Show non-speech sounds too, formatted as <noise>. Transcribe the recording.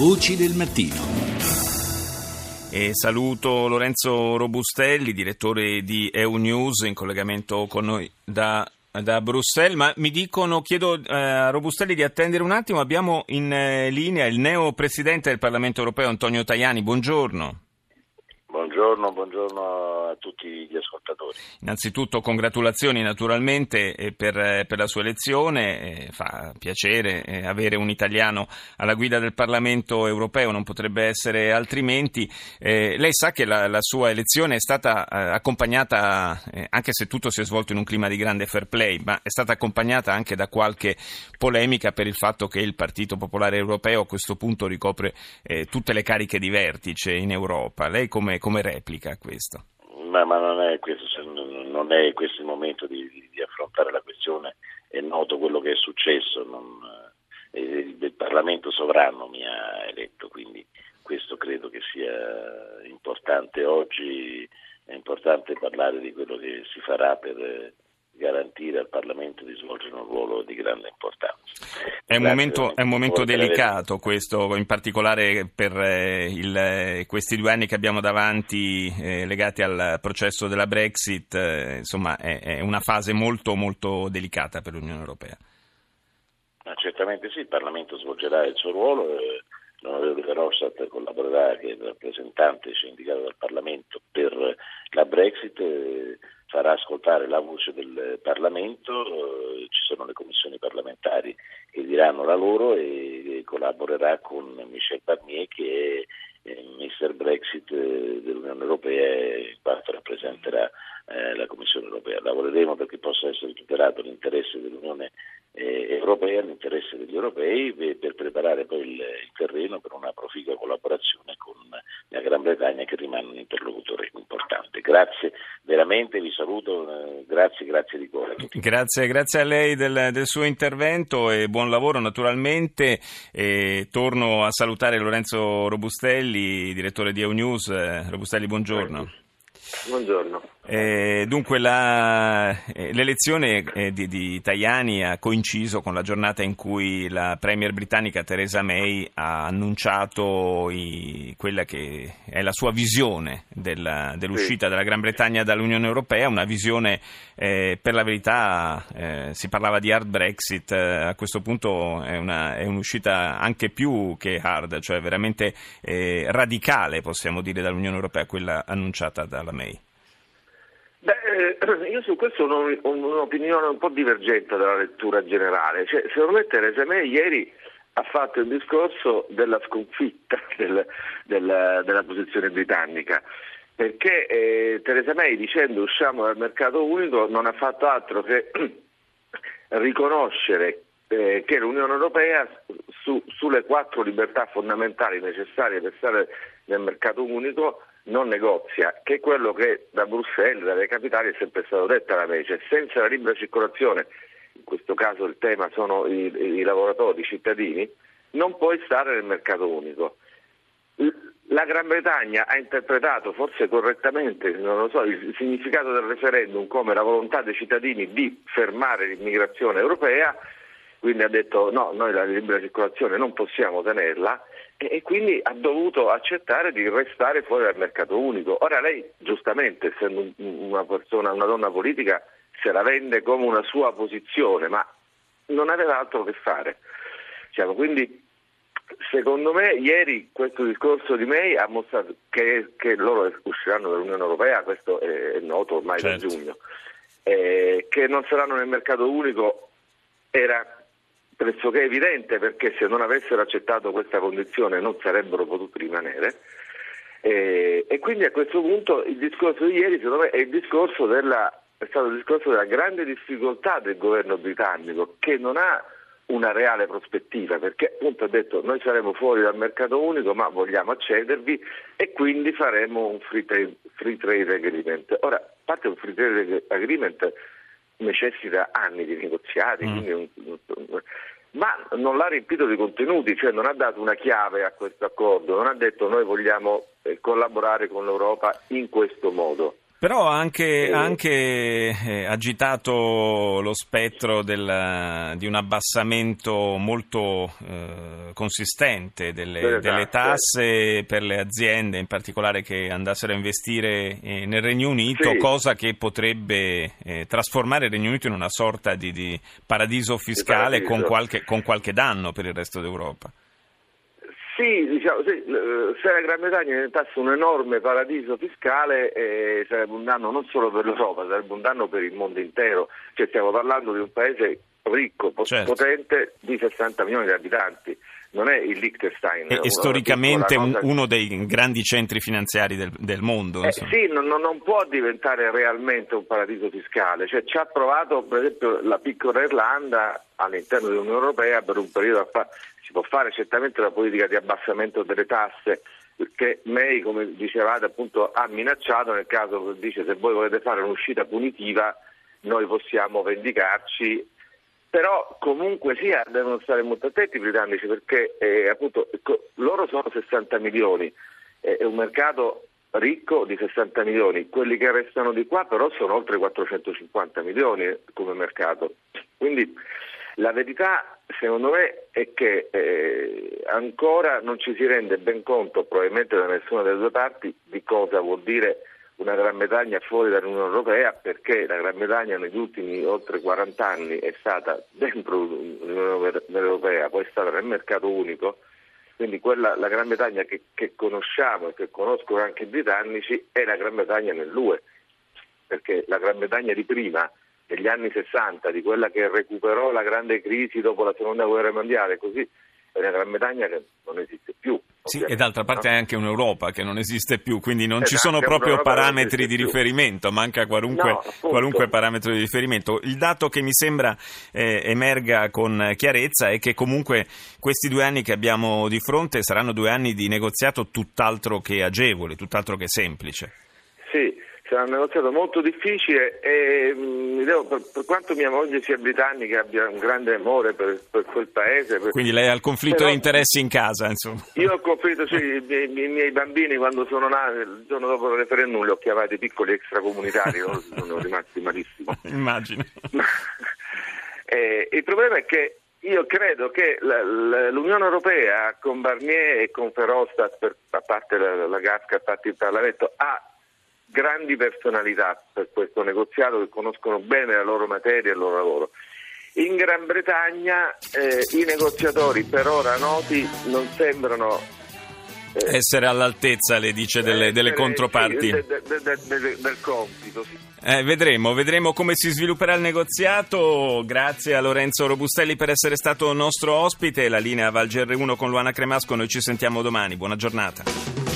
Voci del mattino. E saluto Lorenzo Robustelli, direttore di EU News, in collegamento con noi da, da Bruxelles. Ma mi dicono, chiedo eh, a Robustelli di attendere un attimo, abbiamo in eh, linea il neo presidente del Parlamento europeo Antonio Tajani. Buongiorno. Buongiorno, buongiorno a tutti gli ascoltatori. Innanzitutto congratulazioni naturalmente eh, per, eh, per la sua elezione, eh, fa piacere avere un italiano alla guida del Parlamento europeo, non potrebbe essere altrimenti. Eh, lei sa che la, la, sua elezione è stata eh, accompagnata, eh, anche se tutto si è svolto in un clima di grande fair play, ma è stata accompagnata anche da qualche polemica per il fatto che il Partito Popolare Europeo a questo punto ricopre tutte le cariche di vertice in Europa. Lei come, come replica a questo? Ma, ma non, è questo, non, è questo, il momento di, di, affrontare la questione, è noto quello che è successo, non, eh, il Parlamento sovrano mi ha eletto, quindi questo credo che sia importante oggi, è importante parlare di quello che si farà per garantire al Parlamento di svolgere un ruolo di grande importanza. È un, momento, è un momento, delicato questo, in particolare per eh, il, questi due anni che abbiamo davanti eh, legati al processo della Brexit, eh, insomma è, è, una fase molto molto delicata per l'Unione Europea. Ma certamente sì, il Parlamento svolgerà il suo ruolo. Eh, l'onorevole Verhofstadt collaborerà, che è il rappresentante indicato dal Parlamento per la Brexit eh, farà ascoltare la voce del Parlamento, eh, ci sono le commissioni parlamentari che diranno la loro e collaborerà con Michel Barnier che è il Mister Brexit eh, dell'Unione Europea e quanto rappresenterà eh, la Commissione Europea. Lavoreremo perché possa essere tutelato l'interesse dell'Unione eh, Europea, l'interesse degli europei per preparare poi il terreno per una proficua collaborazione con la Gran Bretagna che rimane un interlocutore importante. Grazie veramente, vi saluto, eh, grazie, grazie di cuore. Grazie, grazie a lei del, del, suo intervento e buon lavoro naturalmente. E torno a salutare Lorenzo Robustelli, direttore di EUNews. Eh, Robustelli, buongiorno. Buongiorno. Eh, dunque la, eh, l'elezione eh, di, di, Tajani ha coinciso con la giornata in cui la premier britannica Theresa May ha annunciato i, quella che è la sua visione della, dell'uscita sì. della Gran Bretagna dall'Unione Europea, una visione eh, per la verità eh, si parlava di hard Brexit, eh, a questo punto è, una, è, un'uscita anche più che hard, cioè veramente radicale possiamo dire dall'Unione Europea, quella annunciata dalla May. Beh, eh, <clears throat> io su questo ho un'opinione un po' divergente dalla lettura generale. Cioè, secondo me Teresa May ieri ha fatto il discorso della sconfitta <laughs> del, del, della posizione britannica, perché eh, Teresa May dicendo usciamo dal mercato unico non ha fatto altro che <clears throat> riconoscere eh, che l'Unione Europea su, sulle quattro libertà fondamentali necessarie per stare nel mercato unico non negozia, che è quello che da Bruxelles, dalle capitali è sempre stato detto alla cioè senza la libera circolazione, in questo caso il tema sono i, i lavoratori, i cittadini, non puoi stare nel mercato unico. La Gran Bretagna ha interpretato, forse correttamente, non lo so, il significato del referendum come la volontà dei cittadini di fermare l'immigrazione europea, quindi ha detto no, noi la libera circolazione non possiamo tenerla e quindi ha dovuto accettare di restare fuori dal mercato unico. Ora lei, giustamente, essendo una persona, una donna politica, se la vende come una sua posizione, ma non aveva altro che fare. Diciamo, quindi, secondo me, ieri questo discorso di May ha mostrato che, che loro usciranno dall'Unione Europea, questo è, noto ormai certo. da giugno, eh, che non saranno nel mercato unico era pressoché evidente perché se non avessero accettato questa condizione non sarebbero potuti rimanere. E, e quindi a questo punto il discorso di ieri secondo me è, discorso della, è stato il discorso della grande difficoltà del governo britannico che non ha una reale prospettiva perché appunto ha detto noi saremo fuori dal mercato unico ma vogliamo accedervi e quindi faremo un free trade, free trade agreement. Ora, a parte un free trade agreement necessita anni di negoziati, mm. un, ma non l'ha riempito di contenuti, cioè non ha dato una chiave a questo accordo, non ha detto noi vogliamo eh, collaborare con l'Europa in questo modo. Però ha anche, anche eh, agitato lo spettro del, di un abbassamento molto eh, consistente delle, delle, tasse per le aziende, in particolare che andassero a investire eh, nel Regno Unito, sì. cosa che potrebbe eh, trasformare il Regno Unito in una sorta di, di paradiso fiscale paradiso. Con, qualche, con qualche danno per il resto d'Europa. Sì, diciamo, sì, se la Gran Bretagna diventasse un enorme paradiso fiscale eh, sarebbe un danno non solo per l'Europa, sarebbe un danno per il mondo intero. Cioè, stiamo parlando di un paese ricco, certo. potente, di 60 milioni di abitanti. Non è il Liechtenstein. E, e storicamente un, uno dei grandi centri finanziari del, del mondo. Eh, sì, non, non, può diventare realmente un paradiso fiscale. Cioè, ci ha provato, per esempio, la piccola Irlanda all'interno dell'Unione Europea per un periodo a fa- si può fare certamente la politica di abbassamento delle tasse che May, come dicevate, appunto, ha minacciato nel caso dice se voi volete fare un'uscita punitiva noi possiamo vendicarci però comunque sia devono stare molto attenti i britannici perché eh, appunto loro sono 60 milioni, eh, è un mercato ricco di 60 milioni, quelli che restano di qua però sono oltre 450 milioni come mercato. Quindi la verità secondo me è che eh, ancora non ci si rende ben conto, probabilmente da nessuna delle due parti, di cosa vuol dire una Gran Bretagna fuori dall'Unione Europea perché la Gran Bretagna negli ultimi oltre 40 anni è stata dentro l'Unione Europea, poi è stata nel mercato unico, quindi quella, la Gran Bretagna che, che conosciamo e che conoscono anche i britannici è la Gran Bretagna nell'UE, perché la Gran Bretagna di prima degli anni 60, di quella che recuperò la grande crisi dopo la seconda guerra mondiale, così è una Gran Bretagna che non esiste più. Sì, e d'altra parte no? è anche un'Europa che non esiste più, quindi non esatto, ci sono proprio parametri di riferimento, manca qualunque, no, qualunque, parametro di riferimento. Il dato che mi sembra eh, emerga con chiarezza è che comunque questi due anni che abbiamo di fronte saranno due anni di negoziato tutt'altro che agevole, tutt'altro che semplice. Sarà un negoziato molto difficile e mh, mm, per, per, quanto mia moglie sia britannica abbia un grande amore per, per quel paese. Per... Quindi lei ha il conflitto Però, di interessi in casa, insomma. Io ho conflitto, sì, i, miei, i miei bambini quando sono nati, il giorno dopo il referendum li ho chiamati piccoli extracomunitari, <laughs> sono rimasti malissimo. <laughs> Immagino. eh, il problema è che io credo che l'Unione Europea con Barnier e con Ferostat, a parte la, la GASC, a parte il Parlamento, ha grandi personalità per questo negoziato che conoscono bene la loro materia e il loro lavoro. In Gran Bretagna eh, i negoziatori per ora noti non sembrano eh, essere all'altezza, le dice, delle, delle controparti. Sì, de, de, de, del compito. Sì. Eh, vedremo, vedremo come si svilupperà il negoziato. Grazie a Lorenzo Robustelli per essere stato nostro ospite. La linea Val GR1 con Luana Cremasco. Noi ci sentiamo domani. Buona giornata.